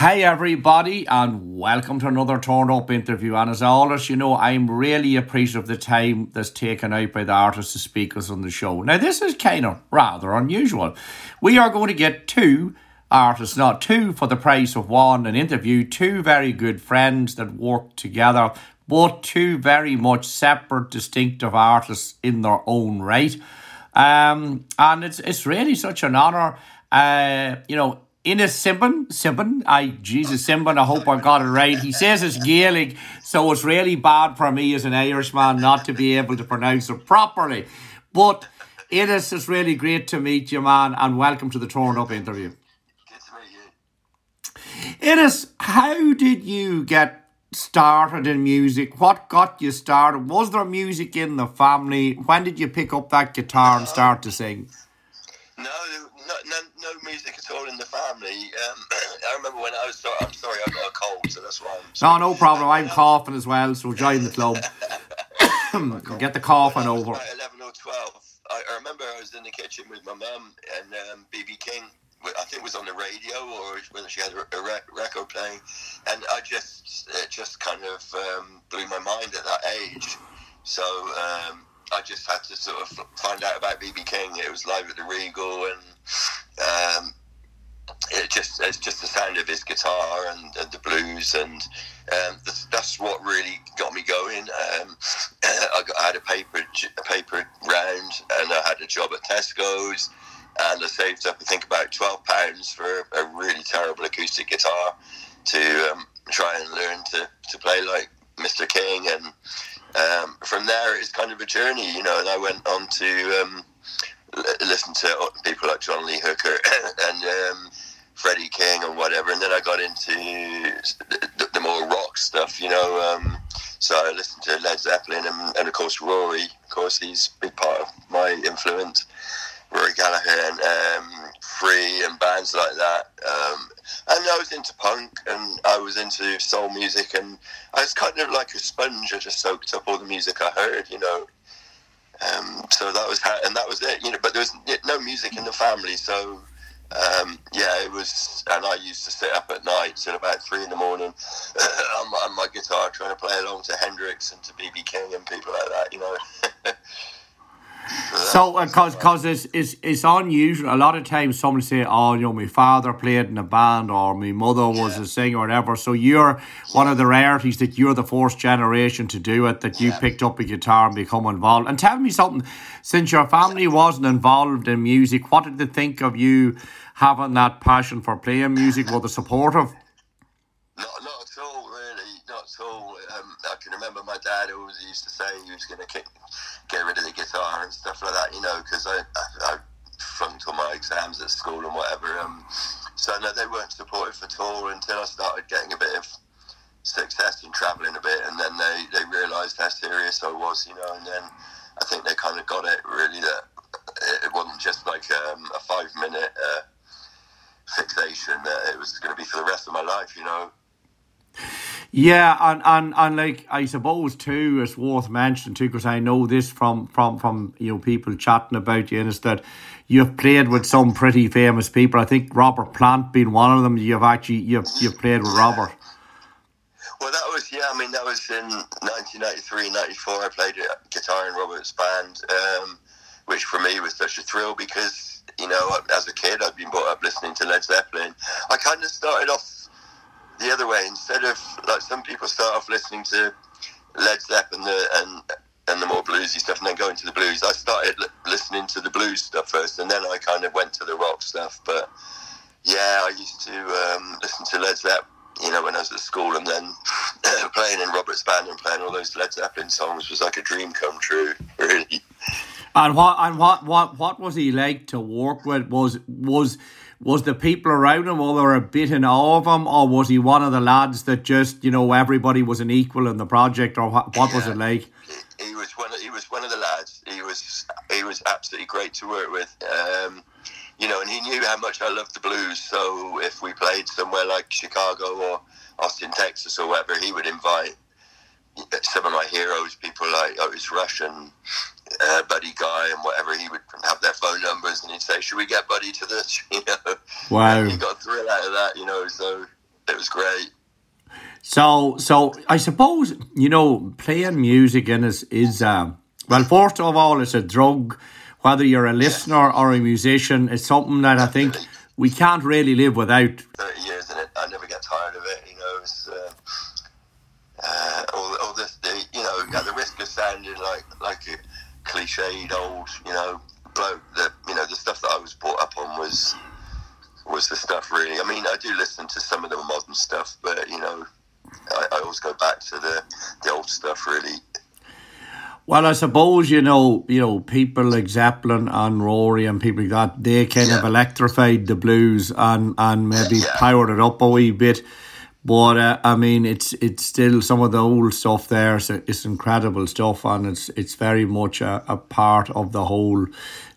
Hey everybody, and welcome to another Torn up interview. And as always, you know, I'm really appreciative of the time that's taken out by the artists to speak us on the show. Now, this is kind of rather unusual. We are going to get two artists, not two for the price of one, and interview two very good friends that work together, both two very much separate, distinctive artists in their own right. Um, and it's it's really such an honour. Uh, you know, Innes Simbin, Simbin, I, Jesus Simbin, I hope I got it right. He says it's Gaelic, so it's really bad for me as an Irishman not to be able to pronounce it properly. But Innes, it's really great to meet you, man, and welcome to the Torn Up interview. Innes, how did you get started in music? What got you started? Was there music in the family? When did you pick up that guitar and start to sing? No, no, no, no music at all in the family. Um, I remember when I was. Sorry, I'm sorry, I got a cold, so that's why I'm. No, no problem. I'm coughing as well, so join the club. Get the coughing over. Eleven or twelve. I, I remember I was in the kitchen with my mum and um, BB King. I think it was on the radio or whether she had a, record playing, and I just it just kind of um, blew my mind at that age. So I just had to sort of find out about BB King. It was live at the Regal, and um, it just it's just the sound of his guitar and, and the blues, and um, that's, that's what really got me going. Um, I, got, I had a paper a paper round, and I had a job at Tesco's, and I saved up I think about twelve pounds for a really terrible acoustic guitar to um, try and learn to, to play like Mr. King, and um, from there it's kind of a journey, you know. And I went on to um, l- listen to people like John Lee Hooker and um, Freddie King and whatever, and then I got into the, the more rock stuff, you know. Um, so I listened to Led Zeppelin and, and, of course Rory. Of course, he's a big part of my influence. Rory Gallagher and um, Free and bands like that. Um, and I was into punk and I was into soul music and I was kind of like a sponge. I just soaked up all the music I heard, you know. Um, so that was how, and that was it, you know. But there was no music in the family, so um, yeah, it was. And I used to sit up at night till about three in the morning on, my, on my guitar trying to play along to Hendrix and to BB King and people like that, you know. So, because because it's, it's it's unusual. A lot of times, someone say, "Oh, you know, my father played in a band, or my mother was Yeah. a singer, or whatever." So you're one of the rarities that you're the first generation to do it. That you Yeah. picked up a guitar and become involved. And tell me something. Since your family wasn't involved in music, what did they think of you having that passion for playing music? Were they supportive? Not, not at all, really. Not at all. Um, I can remember my dad always used to say he was going to get, get rid of the guitar and stuff like that, you know, because I, I, I flunked all my exams at school and whatever. Um, so, no, they weren't supportive at all until I started getting a bit of success and travelling a bit. And then they, they realised how serious I was, you know, and then I think they kind of got it, really, that it wasn't just like um, a five minute uh, fixation, that it was going to be for the rest of my life, you know. Yeah, and, and, and like I suppose too, it's worth mentioning too, because I know this from from from you know people chatting about you, and is that you've played with some pretty famous people. I think Robert Plant being one of them. You've actually you've you've played with Robert. Well, that was yeah. I mean, that was in 1993, 94. I played guitar in Robert's band, um, which for me was such a thrill because you know, as a kid, I'd been brought up listening to Led Zeppelin. I kind of started off the other way. Instead of like some people start off listening to Led Zeppelin the, and and the more bluesy stuff, and then go into the blues. I started li- listening to the blues stuff first, and then I kind of went to the rock stuff. But yeah, I used to um, listen to Led Zeppelin you know, when I was at school, and then playing in Robert's band and playing all those Led Zeppelin songs was like a dream come true, really. And what and what what what was he like to work with? Was was was the people around him, were there a bit in awe of him, or was he one of the lads that just you know everybody was an equal in the project, or what, what was it like? He, he was one. Of, he was one of the lads. He was he was absolutely great to work with. Um, you know, and he knew how much I loved the blues. So if we played somewhere like Chicago or Austin, Texas, or whatever, he would invite some of my heroes, people like Otis Rush and uh, Buddy Guy and whatever. He would have their phone numbers and he'd say, "Should we get Buddy to this?" You know, Wow. and he got a thrill out of that. You know, so it was great. So, so I suppose you know playing music in is is um, well. First of all, it's a drug. Whether you're a listener or a musician, it's something that I think we can't really live without. Thirty years in it, I never get tired of it. You know, it's, uh, all, all this, the, you know, at the risk of sounding like like a cliched old, you know, bloke. The you know the stuff that I was brought up on was was the stuff really. I mean, I do listen to some of the modern stuff, but you know, I, I always go back to the the old stuff really. Well, I suppose you know, you know, people like Zeppelin and Rory and people like that, they kind Yeah. of electrified the blues and and maybe Yeah. powered it up a wee bit. But uh, I mean, it's it's still some of the old stuff there. So it's incredible stuff, and it's it's very much a, a part of the whole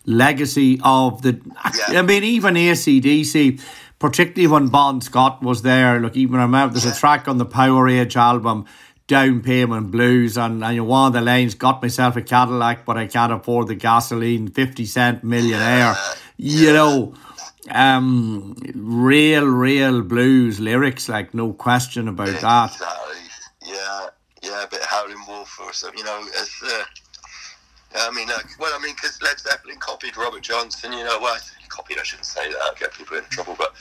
legacy of the. Yeah. I mean, even ACDC, particularly when Bon Scott was there. Look, even I remember there's a track on the Powerage album. Down payment blues and, and you one of the lines got myself a Cadillac but I can't afford the gasoline 50 cent millionaire you know um real real blues lyrics like no question about that. Yeah, yeah, a bit Howling Wolf or something. You know, as uh, I mean, uh, well, I mean, because Led Zeppelin copied Robert Johnson. You know, well, copied. I shouldn't say that. I'll get people in trouble. But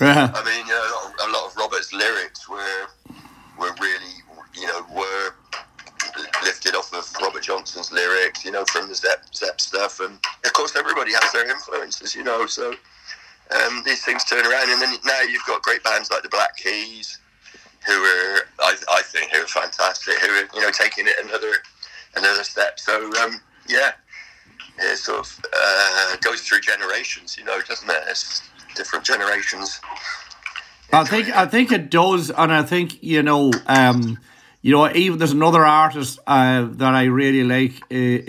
I mean, you know, a lot, of, a lot of Robert's lyrics were were really, you know, were lifted off of Robert Johnson's lyrics. You know, from the Zepp Zepp stuff, and of course, everybody has their influences. You know, so. Um, these things turn around, and then now you've got great bands like the Black Keys, who are I, I think who are fantastic, who are you know taking it another another step. So um, yeah, it sort of uh, goes through generations, you know, doesn't it? It's different generations. I think I think it does, and I think you know, um, you know, even there's another artist uh, that I really like uh,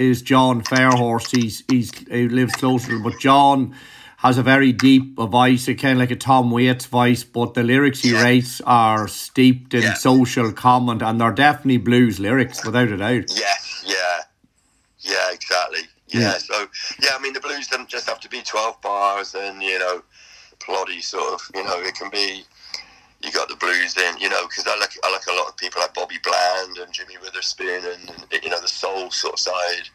is John Fairhurst. He's he's he lives closer, but John has a very deep voice, kind of like a Tom Waits voice, but the lyrics he Yeah. writes are steeped in Yeah. social comment, and they're definitely blues lyrics, without a doubt. Yes, yeah, yeah, exactly. Yeah, Yeah. so yeah, I mean the blues doesn't just have to be twelve bars and you know, ploddy sort of. You know, it can be. You got the blues in, you know, because I like I like a lot of people like Bobby Bland and Jimmy Witherspoon and, and you know the soul sort of side,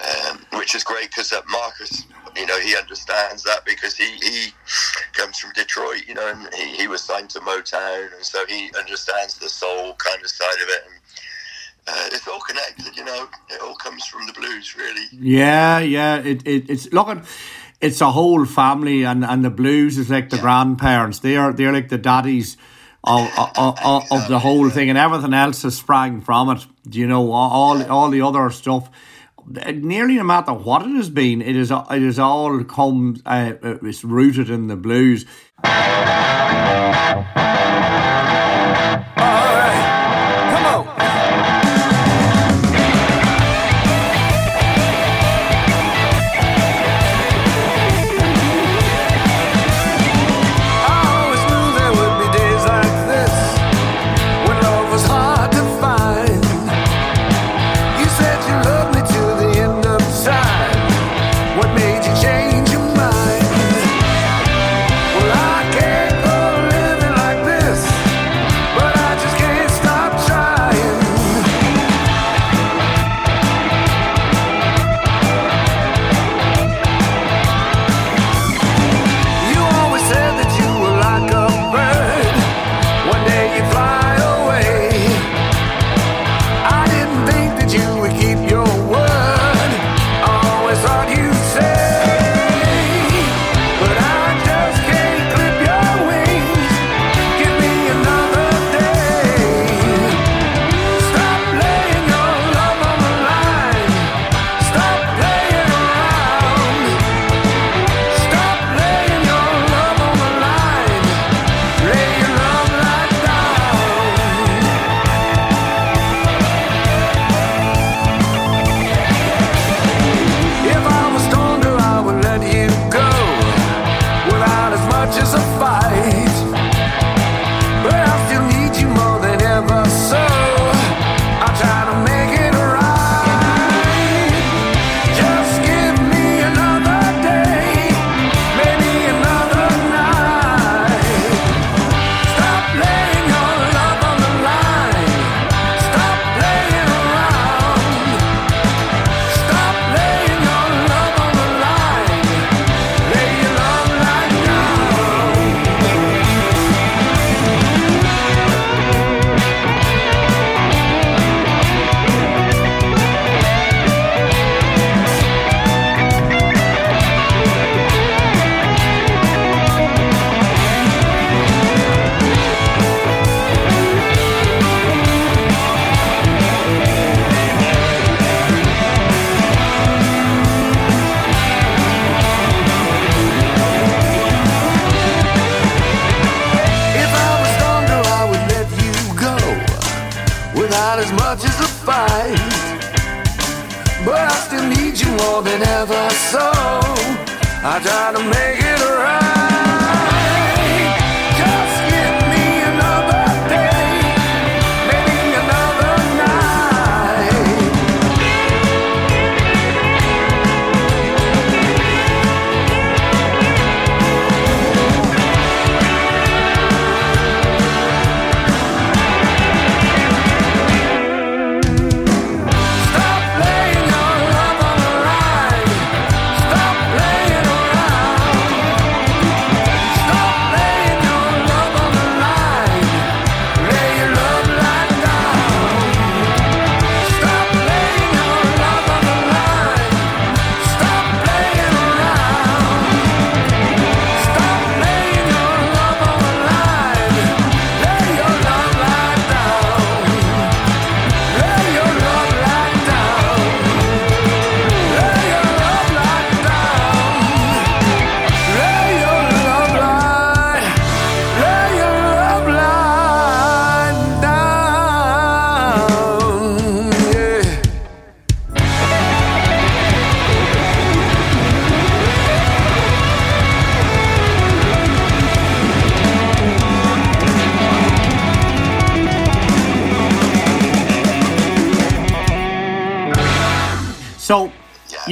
um, which is great because uh, Marcus, you know, he understands that because he, he comes from Detroit, you know, and he, he was signed to Motown, and so he understands the soul kind of side of it. And, uh, it's all connected, you know. It all comes from the blues, really. Yeah, yeah. It, it it's look at it's a whole family, and, and the blues is like the grandparents. They are they're like the daddies of of, of, of the whole thing, and everything else has sprang from it. Do you know all all the other stuff? Nearly no matter what it has been, it is it is all come uh, uh, it's rooted in the blues. I try to make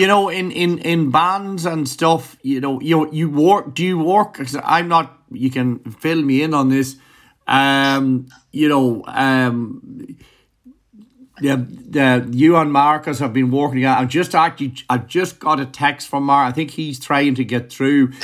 you know, in, in, in bands and stuff, you know, you you work. Do you work? 'cause I'm not. You can fill me in on this. Um, you know, um, yeah, the you and Marcus have been working. out. I've just actually, I've just got a text from Mark. I think he's trying to get through. To,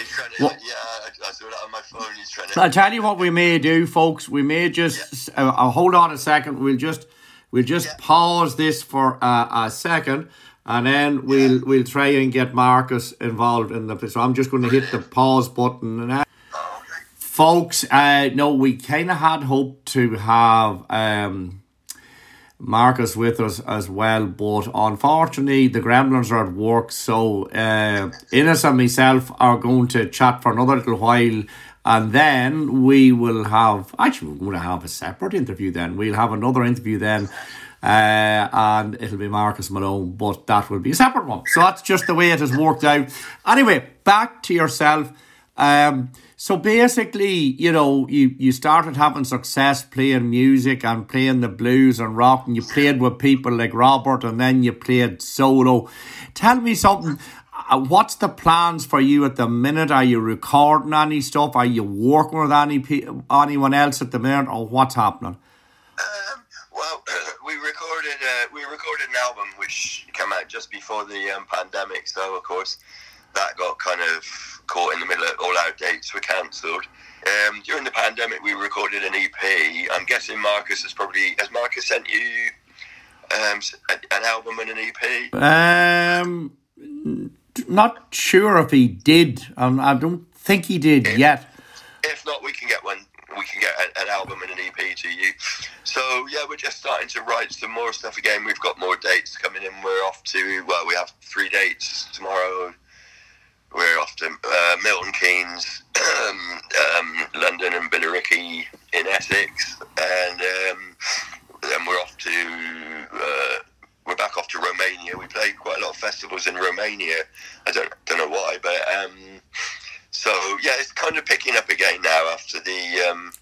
What- yeah, I, I saw that on my phone. He's trying to. I'll tell you what we may do, folks. We may just uh, uh, hold on a second. We'll just we'll just Yeah. pause this for uh, a second, and then we'll we'll try and get Marcus involved in the. So I'm just going to hit the pause button and. Oh, okay. Folks, uh, no, we kind of had hoped to have um, Marcus with us as well, but unfortunately, the Gremlins are at work, so uh, Innes and myself are going to chat for another little while, and then we will have actually, we're going to have a separate interview then. We'll have another interview then. Uh, and it'll be Marcus Malone, but that will be a separate one. So that's just the way it has worked out. Anyway, back to yourself. Um, so basically, you know, you, you started having success playing music and playing the blues and rock, and you played with people like Robert, and then you played solo. Tell me something. Uh, What's the plans for you at the minute? Are you recording any stuff? Are you working with any anyone else at the minute, or what's happening? Um, well, we recorded uh, we recorded an album which came out just before the um, pandemic. So of course, that got kind of caught in the middle. of All our dates were cancelled. Um, during the pandemic, we recorded an EP. I'm guessing Marcus has probably has Marcus sent you um, an album and an EP. Um, not sure if he did. Um, I don't think he did yet. If not, we can get one. We can get an, an album and an EP to you. So yeah, we're just starting to write some more stuff again. We've got more dates coming in. We're off to well, we have three dates tomorrow. We're off to uh, Milton Keynes, um, um, London, and Billericay in Essex, and um, then we're off to. Uh, we're back off to We played quite a lot of festivals in Romania. I don't don't know why, but um, so yeah, it's kind of picking up again now after the um,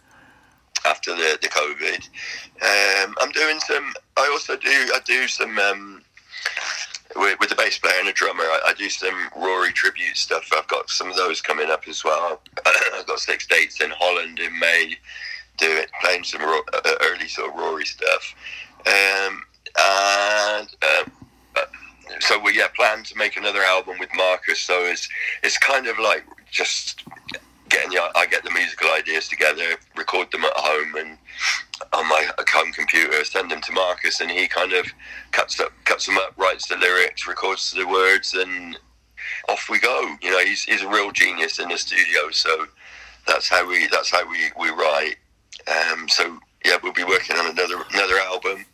after the the COVID. Um, I'm doing some. I also do. I do some. Um, with, with the bass player and a drummer, I, I do some Rory tribute stuff. I've got some of those coming up as well. I've got six dates in Holland in May, do it playing some uh, early sort of Rory stuff, um, and um, so we yeah plan to make another album with Marcus. So it's it's kind of like just getting the I get the musical ideas together, record them at home, and on my home computer, send them to Marcus, and he kind of cuts up, cuts them up, writes the lyrics, records the words, and off we go. You know, he's he's a real genius in the studio, so that's how we that's how we we write. Um, so yeah, we'll be working on another another album.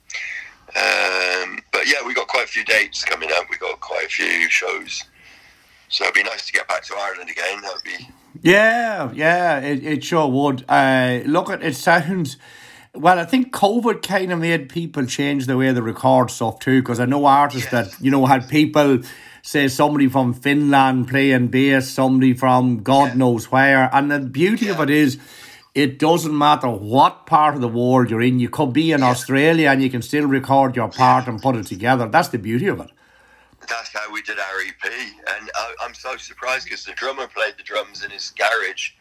Um, but yeah, we got quite a few dates coming up. We got quite a few shows. So it'd be nice to get back to Ireland again. That'd be Yeah, yeah, it, it sure would. Uh, look, it, it sounds. Well, I think COVID kind of made people change the way they record stuff too. Because I know artists Yes. that you know had people say somebody from Finland playing bass, somebody from God knows where. And the beauty of it is, it doesn't matter what part of the world you're in. You could be in Australia and you can still record your part and put it together. That's the beauty of it. That's how we did our EP, and I, I'm so surprised because the drummer played the drums in his garage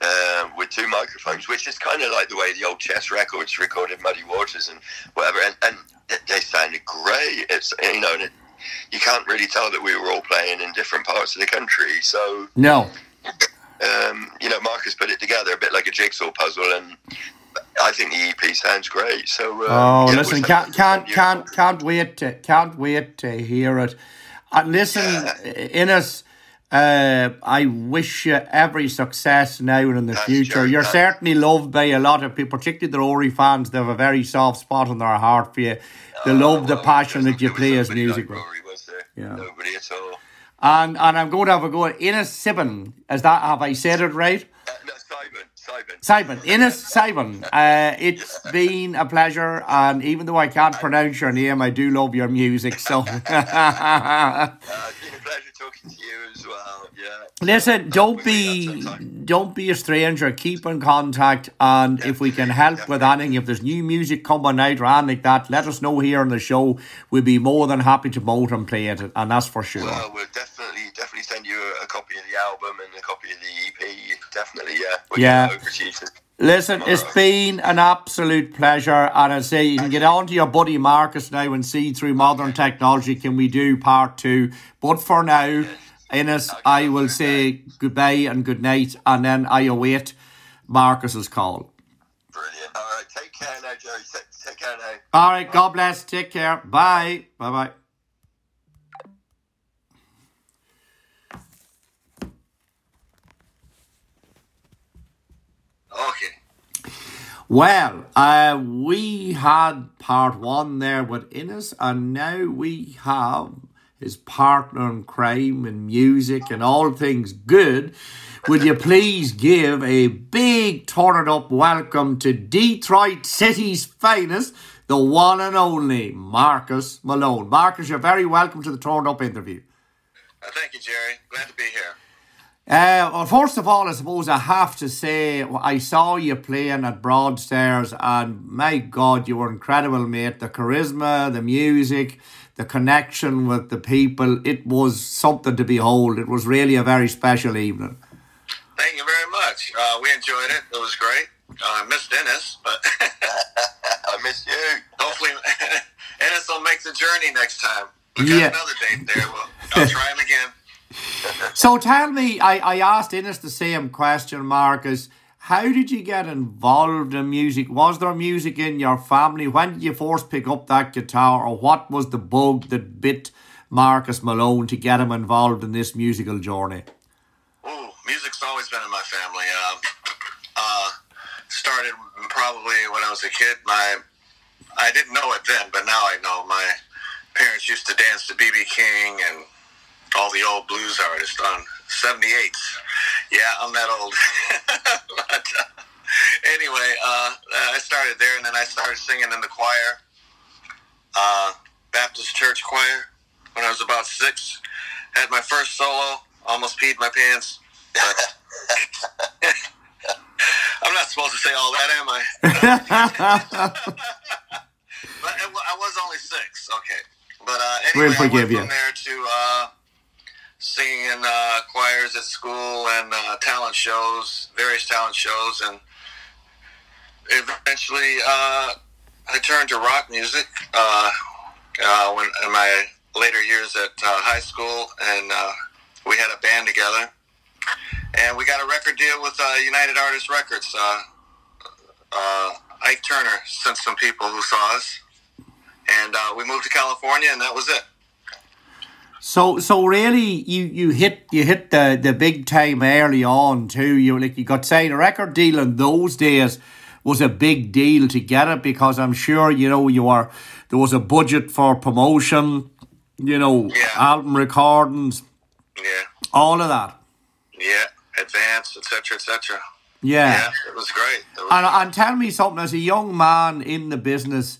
uh, with two microphones, which is kind of like the way the old Chess Records recorded Muddy Waters and whatever, and, and they sounded great. It's you know, and it, you can't really tell that we were all playing in different parts of the country. So No. Um, you know, Marcus put it together a bit like a jigsaw puzzle, and I think the EP sounds great. So uh, Oh, yeah, listen, can't can't can't can't wait to can't wait to hear it. And listen, Innes, uh, I wish you every success now and in the Thanks, future. You're thanks. certainly loved by a lot of people, particularly the Rory fans. They have a very soft spot in their heart for you. They love the Oh, passion that you play as music. Like Rory, was there? Yeah. Nobody at all. And and I'm going to have a go at Innes Sibin. Is that have I said it right? Uh, no, Simon. Simon. Simon, Simon, uh, it's been a pleasure, and even though I can't pronounce your name, I do love your music. So, talking to you as well. Yeah. listen, don't be don't be a stranger. Keep in contact, and if we can help with anything, if there's new music coming out or anything like that, let us know here on the show. We'll be more than happy to promote and play it, and that's for sure. Well, we'll definitely definitely send you a, a copy of the album and a copy of the EP. Definitely, yeah. We'll Yeah. Get it over to you to- Listen, it's been an absolute pleasure, and I say you can get on to your buddy Marcus now and see through modern technology can we do part two. But for now, Innes, I will say goodbye and good night, and then I await Marcus's call. Brilliant. All right. Take care now, Gerry. Take, take care now. All right, God bless. Take care. Bye. Bye. Bye. Okay. Well, uh, we had part one there with Innes, and now we have his partner in crime and music and all things good. Would you please give a big turn it up welcome to Detroit City's finest, the one and only Marcus Malone. Marcus, you're very welcome to the Turn It Up interview. Uh, thank you, Gerry. Glad to be here. Uh, well, first of all, I suppose I have to say I saw you playing at Broadstairs, and my God, you were incredible, mate. The charisma, the music, the connection with the people—it was something to behold. It was really a very special evening. Thank you very much. Uh, we enjoyed it. It was great. Uh, I missed Dennis, but I miss you. hopefully Dennis will make the journey next time. We got Yeah. another date there. Well, I'll try him again. So tell me, I, I asked Innes the same question, Marcus. How did you get involved in music? Was there music in your family? When did you first pick up that guitar, or what was the bug that bit Marcus Malone to get him involved in this musical journey? Ooh, music's always been in my family. Um, uh, started probably when I was a kid. My I didn't know it then, but now I know. My parents used to dance to BB King and all the old blues artists on 78s. Yeah, I'm that old. but, uh, anyway, uh, I started there, and then I started singing in the choir, uh, Baptist Church Choir, when I was about six. Had my first solo, almost peed my pants. I'm not supposed to say all that, am I? But I was only six. Okay. But uh, anyway, forgive I you. went from there to uh, singing in uh, choirs at school and uh, talent shows, various talent shows, and eventually uh, I turned to rock music uh, uh, when in my later years at uh, high school, and we had a band together, and we got a record deal with United Artists Records. Ike Turner sent some people who saw us, and we moved to California, and that was it. So, so really, you, you hit you hit the, the big time early on too. You like you got signed a record deal in those days was a big deal to get it because I'm sure you know you are there was a budget for promotion, you know, Yeah. album recordings, Yeah, all of that. yeah, advance, etc., etc. Yeah. Yeah, it was great. It was, And, and tell me something as a young man in the business,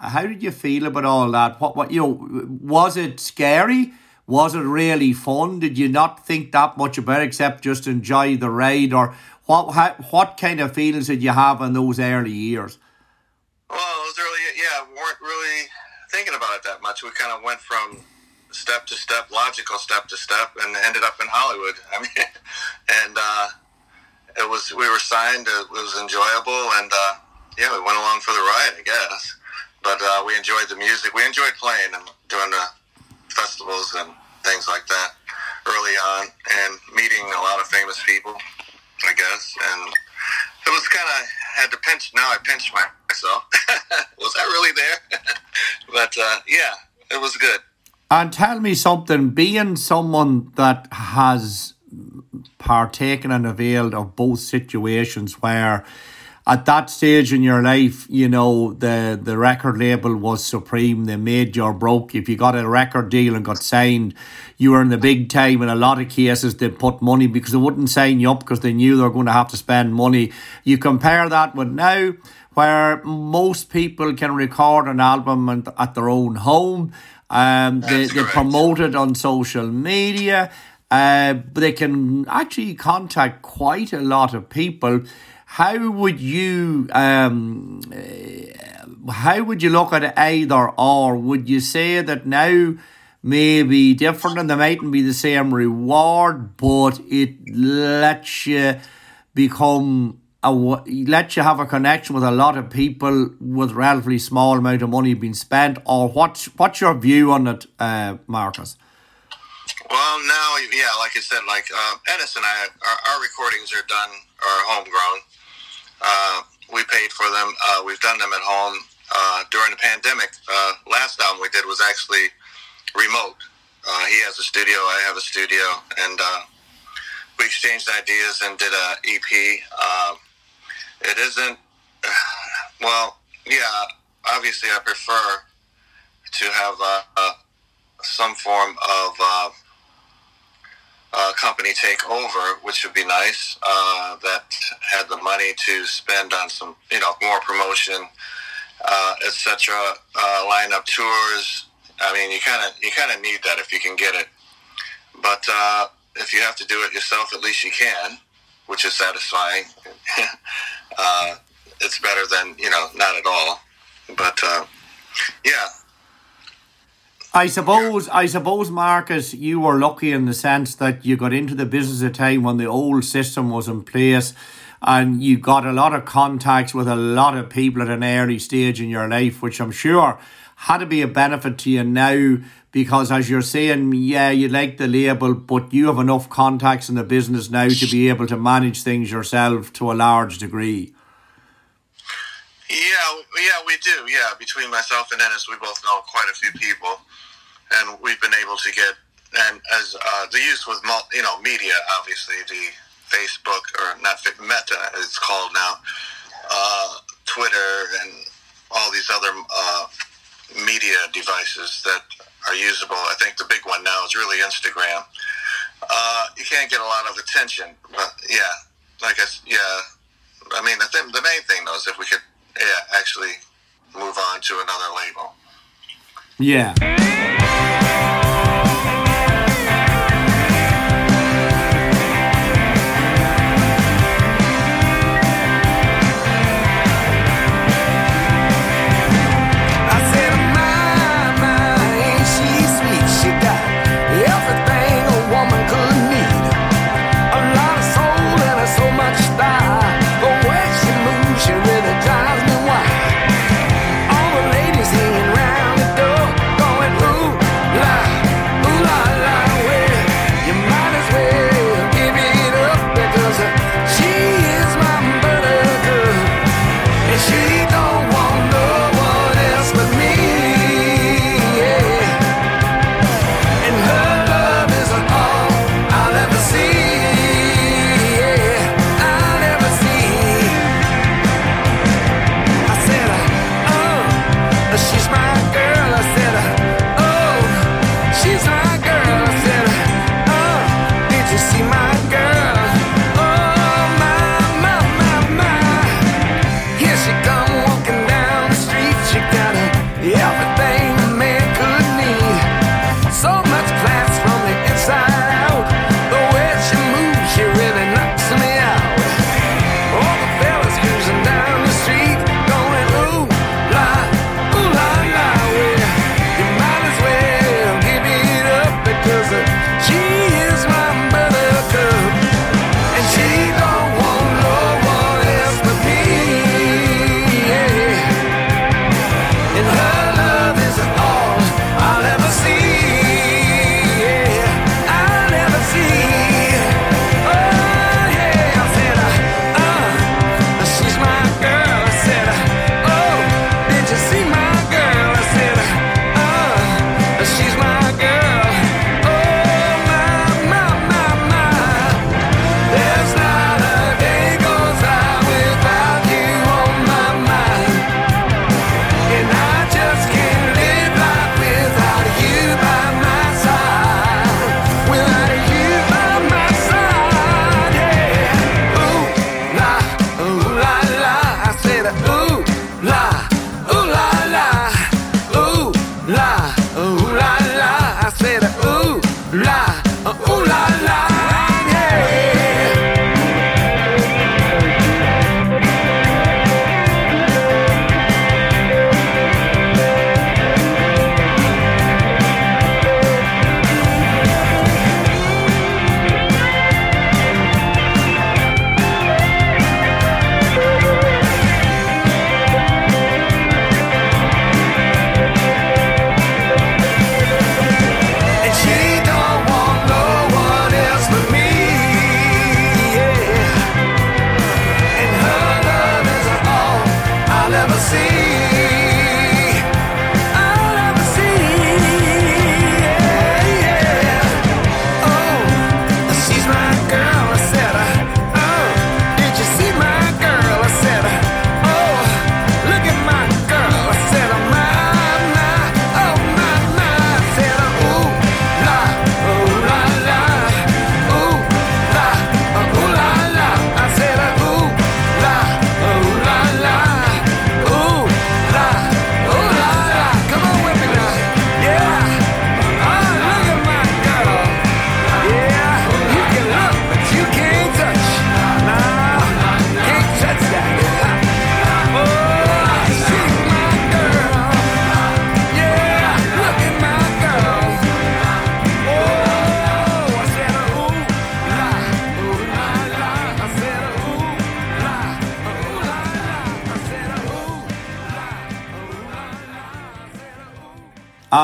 how did you feel about all that? What what you know was it scary? Was it really fun? Did you not think that much about it except just enjoy the ride? Or what, how, what kind of feelings did you have in those early years? Well, it was yeah, weren't really thinking about it that much. We kind of went from step to step, logical step to step, and ended up in Hollywood. I mean, and uh, it was we were signed. It was enjoyable, and uh, yeah, we went along for the ride, I guess. But uh, we enjoyed the music. We enjoyed playing and doing the festivals and things like that early on, and meeting a lot of famous people, I guess. And it was kind of had to pinch. Now I pinch myself. was I really there? but uh, yeah, it was good. And tell me something, being someone that has partaken and availed of both situations where at that stage in your life, you know, the, the record label was supreme. They made you or broke. If you got a record deal and got signed, you were in the big time. In a lot of cases, they put money because they wouldn't sign you up because they knew they were going to have to spend money. You compare that with now, where most people can record an album at their own home um, they, they promote it on social media. Uh, but they can actually contact quite a lot of people. How would you um, uh, how would you look at either or? Would you say that now may be different and there mightn't be the same reward, but it lets you become a, let you have a connection with a lot of people with relatively small amount of money being spent, or what's what's your view on it, uh, Marcus? Well, now, yeah, like I said, like uh, Innes and I, our, our, recordings are done, are homegrown. Uh, we paid for them. Uh, we've done them at home uh, during the pandemic. Uh, last album we did was actually remote. Uh, he has a studio, I have a studio, and we exchanged ideas and did a EP it isn't. Well, yeah. Obviously, I prefer to have some form of uh, uh, company take over, which would be nice. Uh, that had the money to spend on some, you know, more promotion, uh, etc. line up tours. I mean, you kind of you kind of need that if you can get it. But if you have to do it yourself, at least you can, which is satisfying. uh, it's better than you know not at all. But uh, yeah. I suppose, I suppose, Marcus, you were lucky in the sense that you got into the business at a time when the old system was in place, and you got a lot of contacts with a lot of people at an early stage in your life, which I'm sure had to be a benefit to you now because as you're saying, yeah, you like the label, but you have enough contacts in the business now to be able to manage things yourself to a large degree. Yeah, yeah, we do. Yeah, between myself and Innes, we both know quite a few people, and we've been able to get and as uh, the use with you know media, obviously the Facebook or not Meta, it's called now, uh, Twitter, and all these other uh, media devices that are usable. I think the big one now is really Instagram. Uh, you can't get a lot of attention, but yeah, like I yeah, I mean the th- the main thing though is if we could yeah actually move on to another label. Yeah.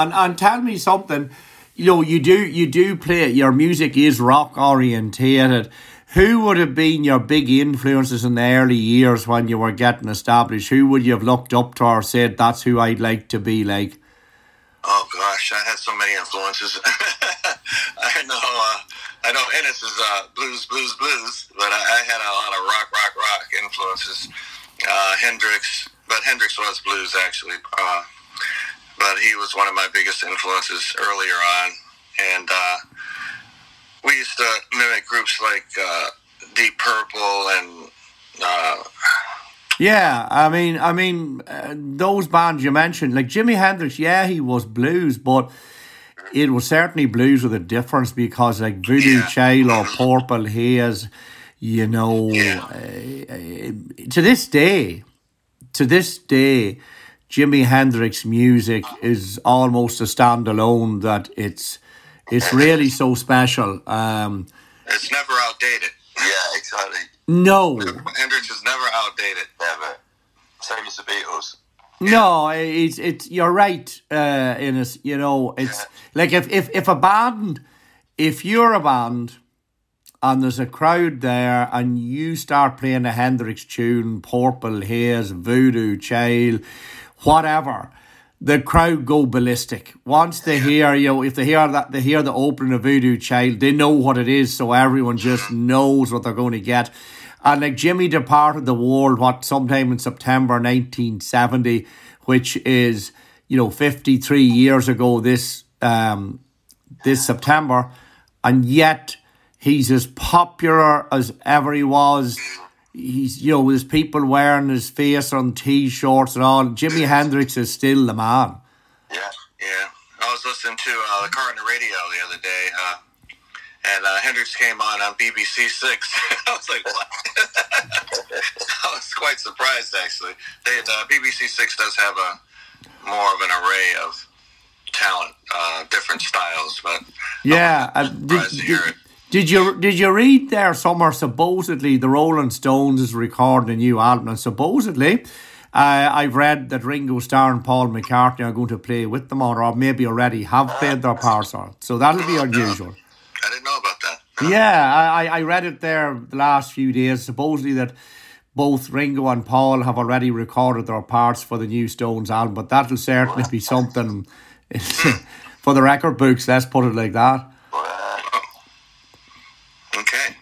And and tell me something. You know, you do you do play your music is rock orientated. Who would have been your big influences in the early years when you were getting established? Who would you have looked up to or said that's who I'd like to be like? Oh gosh, I had so many influences. I know, uh, I know Innes is uh, blues, blues, blues, but I, I had a lot of rock, rock, rock influences. Uh, Hendrix, but Hendrix was blues actually. Uh, but he was one of my biggest influences earlier on, and uh, we used to mimic groups like uh, Deep Purple and. Uh, Yeah, I mean, I mean, uh, those bands you mentioned, like Jimi Hendrix, yeah, he was blues, but it was certainly blues with a difference because, like Voodoo Yeah. Child or Purple Haze, you know, Yeah. uh, uh, to this day, to this day, Jimi Hendrix music is almost a standalone. That it's it's really so special. Um, it's never outdated. Yeah, exactly. no, Hendrix is never outdated. Never. Same as the Beatles. No, it's it's you're right. Uh, in it, you know, it's like if if if a band, if you're a band, and there's a crowd there, and you start playing a Hendrix tune, Purple Haze, Voodoo Child, whatever, the crowd go ballistic. Once they hear you, if they hear that, they hear the opening of Voodoo Child, they know what it is, so everyone just knows what they're going to get. And like Jimi departed the world, what sometime in September 1970, which is you know 53 years ago this um this September, and yet he's as popular as ever he was. He's you know there's people wearing his face on t-shirts and all. Jimi Hendrix is still the man. Yeah. Yeah, I was listening to uh, the car on the radio the other day, uh, and uh, Hendrix came on on BBC Six. I was like, what? I was quite surprised actually. They, uh, BBC Six does have a more of an array of talent, uh, different styles, but Yeah, uh, did, to hear did, it. Did you did you read there somewhere? Supposedly, the Rolling Stones is recording a new album, and supposedly, uh, I've read that Ringo Starr and Paul McCartney are going to play with them, on, or maybe already have played their parts on. So that'll be unusual. I didn't know about that. Yeah, I, I I read it there the last few days. Supposedly that both Ringo and Paul have already recorded their parts for the new Stones album, but that'll certainly be something for the record books. Let's put it like that.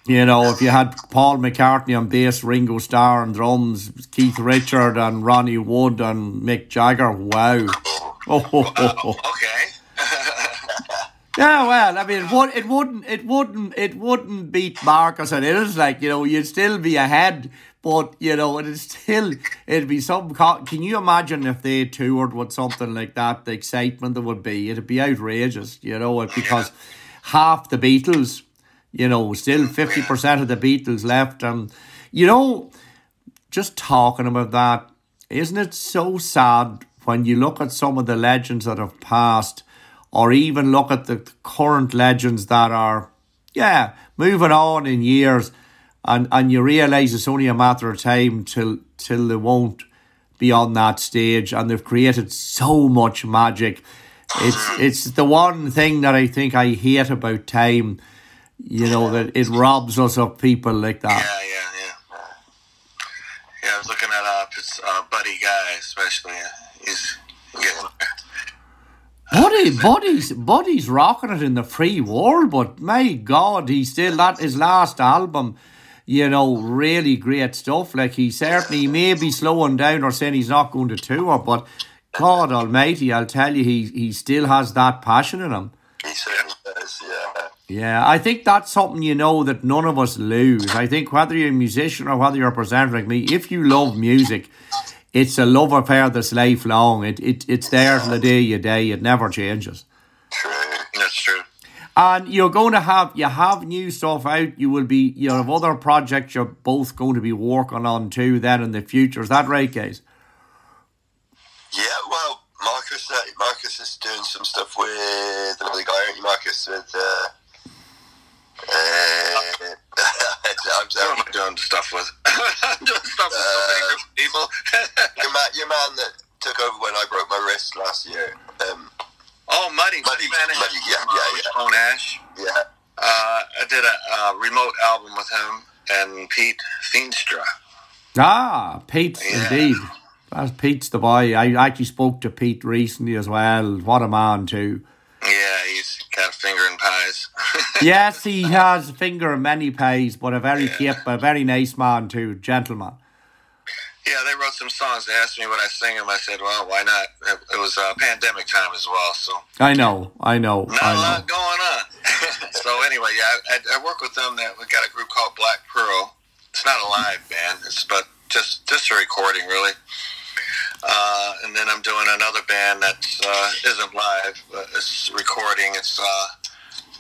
You know, if you had Paul McCartney on bass, Ringo Starr on drums, Keith Richard and Ronnie Wood and Mick Jagger, wow. Oh, ho, ho, ho. Okay. Yeah, well, I mean, it, would, it wouldn't, it wouldn't, it wouldn't beat Marcus and it is Like you know, you'd still be ahead, but you know, it'd still, it'd be some. Can you imagine if they toured with something like that? The excitement there would be, it'd be outrageous. You know, it- because half the Beatles, you know, still fifty percent of the Beatles left, and you know, just talking about that, isn't it so sad when you look at some of the legends that have passed, or even look at the current legends that are, yeah, moving on in years, and, and you realise it's only a matter of time till till they won't be on that stage, and they've created so much magic. It's it's the one thing that I think I hate about time, you know, that it robs us of people like that. Yeah, yeah, yeah. Yeah, I was looking at uh, this, uh, Buddy Guy, especially. He's getting Buddy, Buddy's, Buddy's rocking it in the free world, but my God, he's still that his last album, you know, really great stuff. Like he certainly may be slowing down or saying he's not going to tour, but God Almighty, I'll tell you, he he still has that passion in him. He certainly does, yeah. Yeah, I think that's something you know that none of us lose. I think whether you're a musician or whether you're a presenter like me, if you love music, it's a love affair that's lifelong. It, it it's there till the day you die. It never changes. True. That's true. And you're going to have you have new stuff out. You will be you have other projects you're both going to be working on too. Then in the future, is that right, guys? Yeah, well, Marcus, uh, Marcus is doing some stuff with another guy, aren't you, Marcus? With uh, I'm Who sorry, am I doing stuff with? I'm doing stuff with so many different people. your man, your man that took over when I broke my wrist last year. Um, Oh, Muddy, Muddy, Muddy, Muddy, yeah, from, uh, yeah, yeah. Wishbone Ash. Yeah. Uh, I did a, uh remote album with him and Pete Feenstra. Ah, Pete, Yeah. indeed. That's Pete's the boy. I actually spoke to Pete recently as well. What a man, too. Yeah, he's got a finger in pies. yes, he has a finger in many pies, but a very Yeah. a very nice man, too. Gentleman. yeah, they wrote some songs. They asked me would I sing them. I said, well, why not? It, it was uh, pandemic time as well, so I know, I know, not a lot know. going on. so anyway, yeah, I, I work with them. That we got a group called Black Pearl. It's not a live band. It's but just just a recording, really. Uh, and then I'm doing another band that uh, isn't live. But it's recording. It's uh,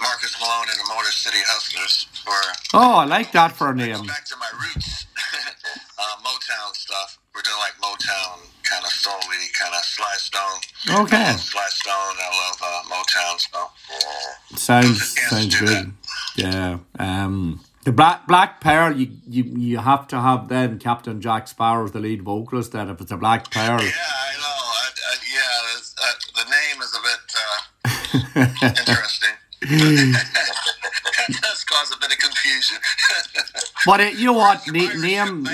Marcus Malone and the Motor City Hustlers. Where Oh, I like that for a name. back to my roots, uh, Motown stuff. We're doing like Motown kind of soul-y, kind of Sly Stone. Okay. I love Sly Stone. I love uh, Motown. So Sounds sounds good. Yeah. Um the Black Black Pearl, you, you you have to have then Captain Jack Sparrow as the lead vocalist. Then if it's a Black Pearl, yeah, I know. I, I, yeah, it's, uh, the name is a bit uh, interesting. that does cause a bit of confusion. but it, you know what? Na- name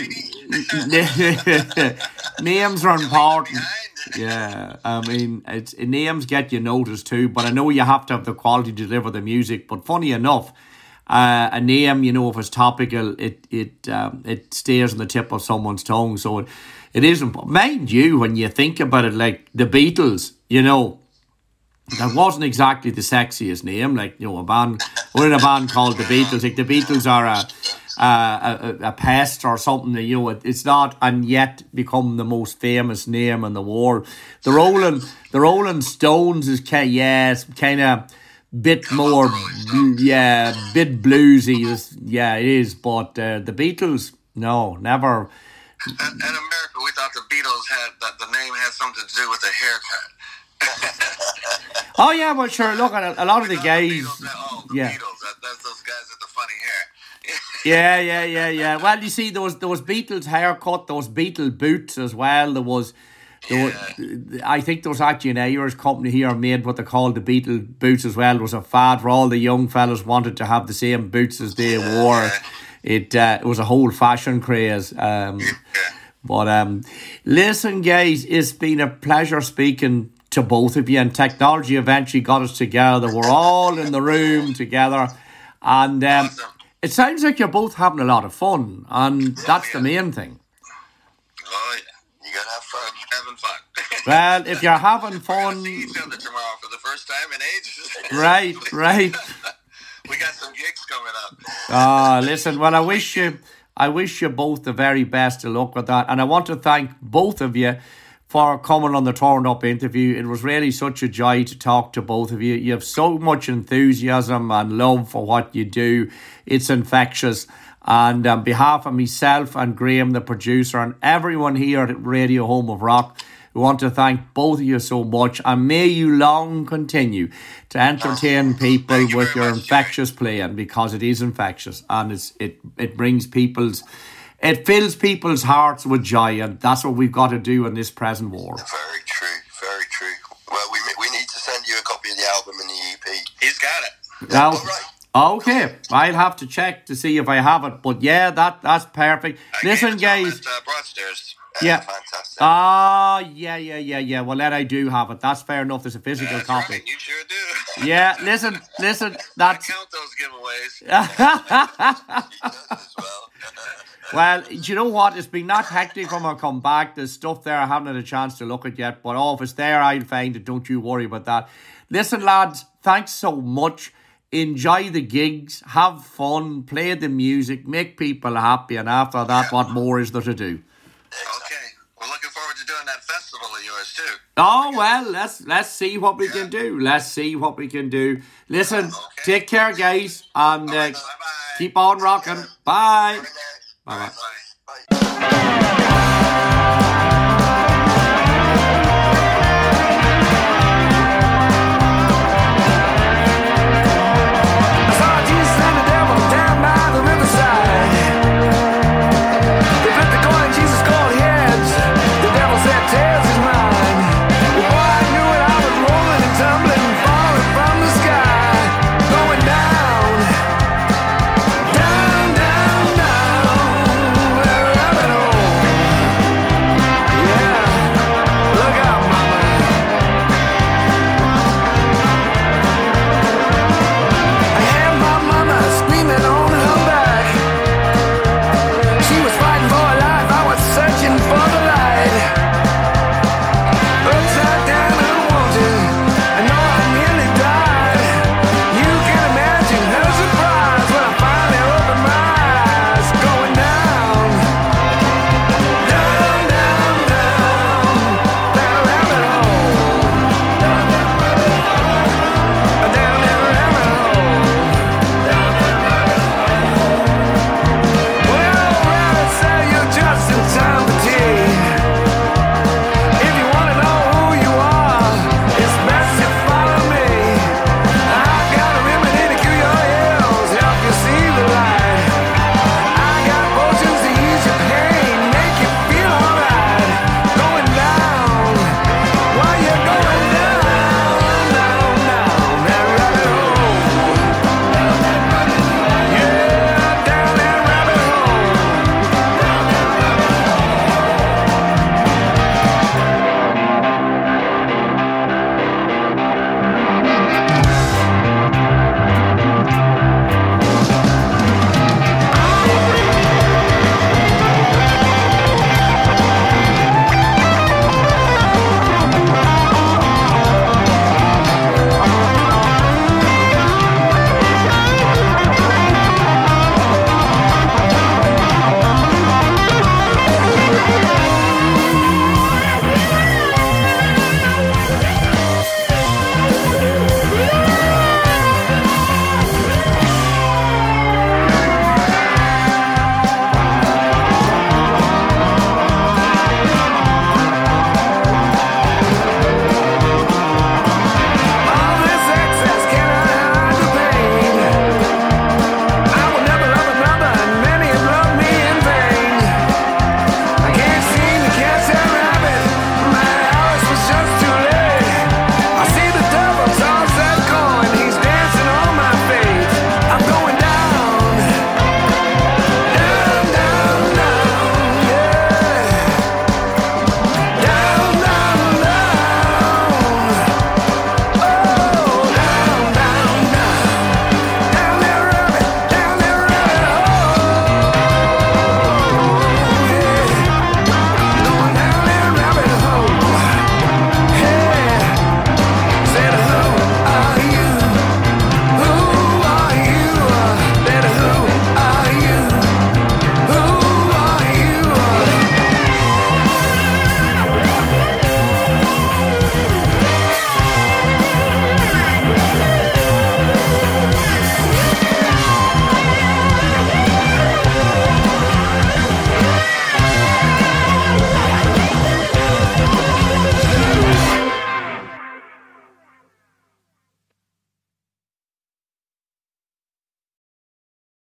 names are important. Yeah, I mean, it's names get you noticed too, but I know you have to have the quality to deliver the music. But funny enough, uh, a name, you know, if it's topical, it it um, it stays on the tip of someone's tongue. So it, it isn't. Mind you, when you think about it, like the Beatles, you know, that wasn't exactly the sexiest name. Like you know, a band we're in a band called the Beatles. Like the Beatles are a a, a, pest or something. You know, it, it's not, and yet become the most famous name in the world. The Rolling the Rolling Stones is kind yes, kind of bit more, bl- yeah, bit bluesy. Yeah, it is. But uh, the Beatles, no, never. In, in America, we thought the Beatles had that the name had something to do with a haircut. Oh yeah, well sure. Look at a, a lot of the guys. Beatles, oh, the yeah. Beatles. That, that's those guys with the funny hair. Yeah, yeah, yeah, yeah. Well, you see, there was there was Beatles haircut, there was Beatle boots as well. There was, was, I think there was actually an Irish company here made what they called the Beetle boots as well. There was a fad where all the young fellas wanted to have the same boots as they wore. It uh, it was a whole fashion craze. Um, but um, listen, guys, it's been a pleasure speaking to both of you. And technology eventually got us together. We're all in the room together, and um, Awesome. it sounds like you're both having a lot of fun, and that's the main thing. Oh yeah, You gotta have fun. having fun. Well, if you're having fun, see each other tomorrow for the first time in ages. right, right. we got some gigs coming up. Ah, listen. Well, I wish you, I wish you both the very best of luck with that, and I want to thank both of you for coming on the Torn Up interview. It was really such a joy to talk to both of you. You have so much enthusiasm and love for what you do. It's infectious. And on behalf of myself and Graham, the producer, and everyone here at Radio Home of Rock, we want to thank both of you so much. And may you long continue to entertain people you with your much, Jimmy. infectious playing because it is infectious and it's it it brings people's it fills people's hearts with joy and that's what we've got to do in this present war. Very true. Very true. Well, we we need to send you a copy of the album and the E EP. He's got it. Now, All right. Okay, I'll have to check to see if I have it, but yeah, that that's perfect. I Listen, it to him guys. At, uh, Broadstairs. Yeah. Fantastic. Ah, yeah, yeah, yeah, yeah. Well, then I do have it. That's fair enough. There's a physical That's copy. right. You sure do. Yeah, listen, listen. I That's count those giveaways. He does as well. You know what? It's been not hectic when I come back. There's stuff there I haven't had a chance to look at yet, but oh, if it's there, I'll find it. Don't you worry about that. Listen, lads, thanks so much. Enjoy the gigs, have fun, play the music, make people happy, and after that, what more is there to do? Okay. We're looking forward to doing that festival of yours too. Oh well, let's let's see what we can do. Let's see what we can do. Listen, take care, guys, and uh, Bye bye. keep on rocking. Bye. Good night. Bye bye. Bye.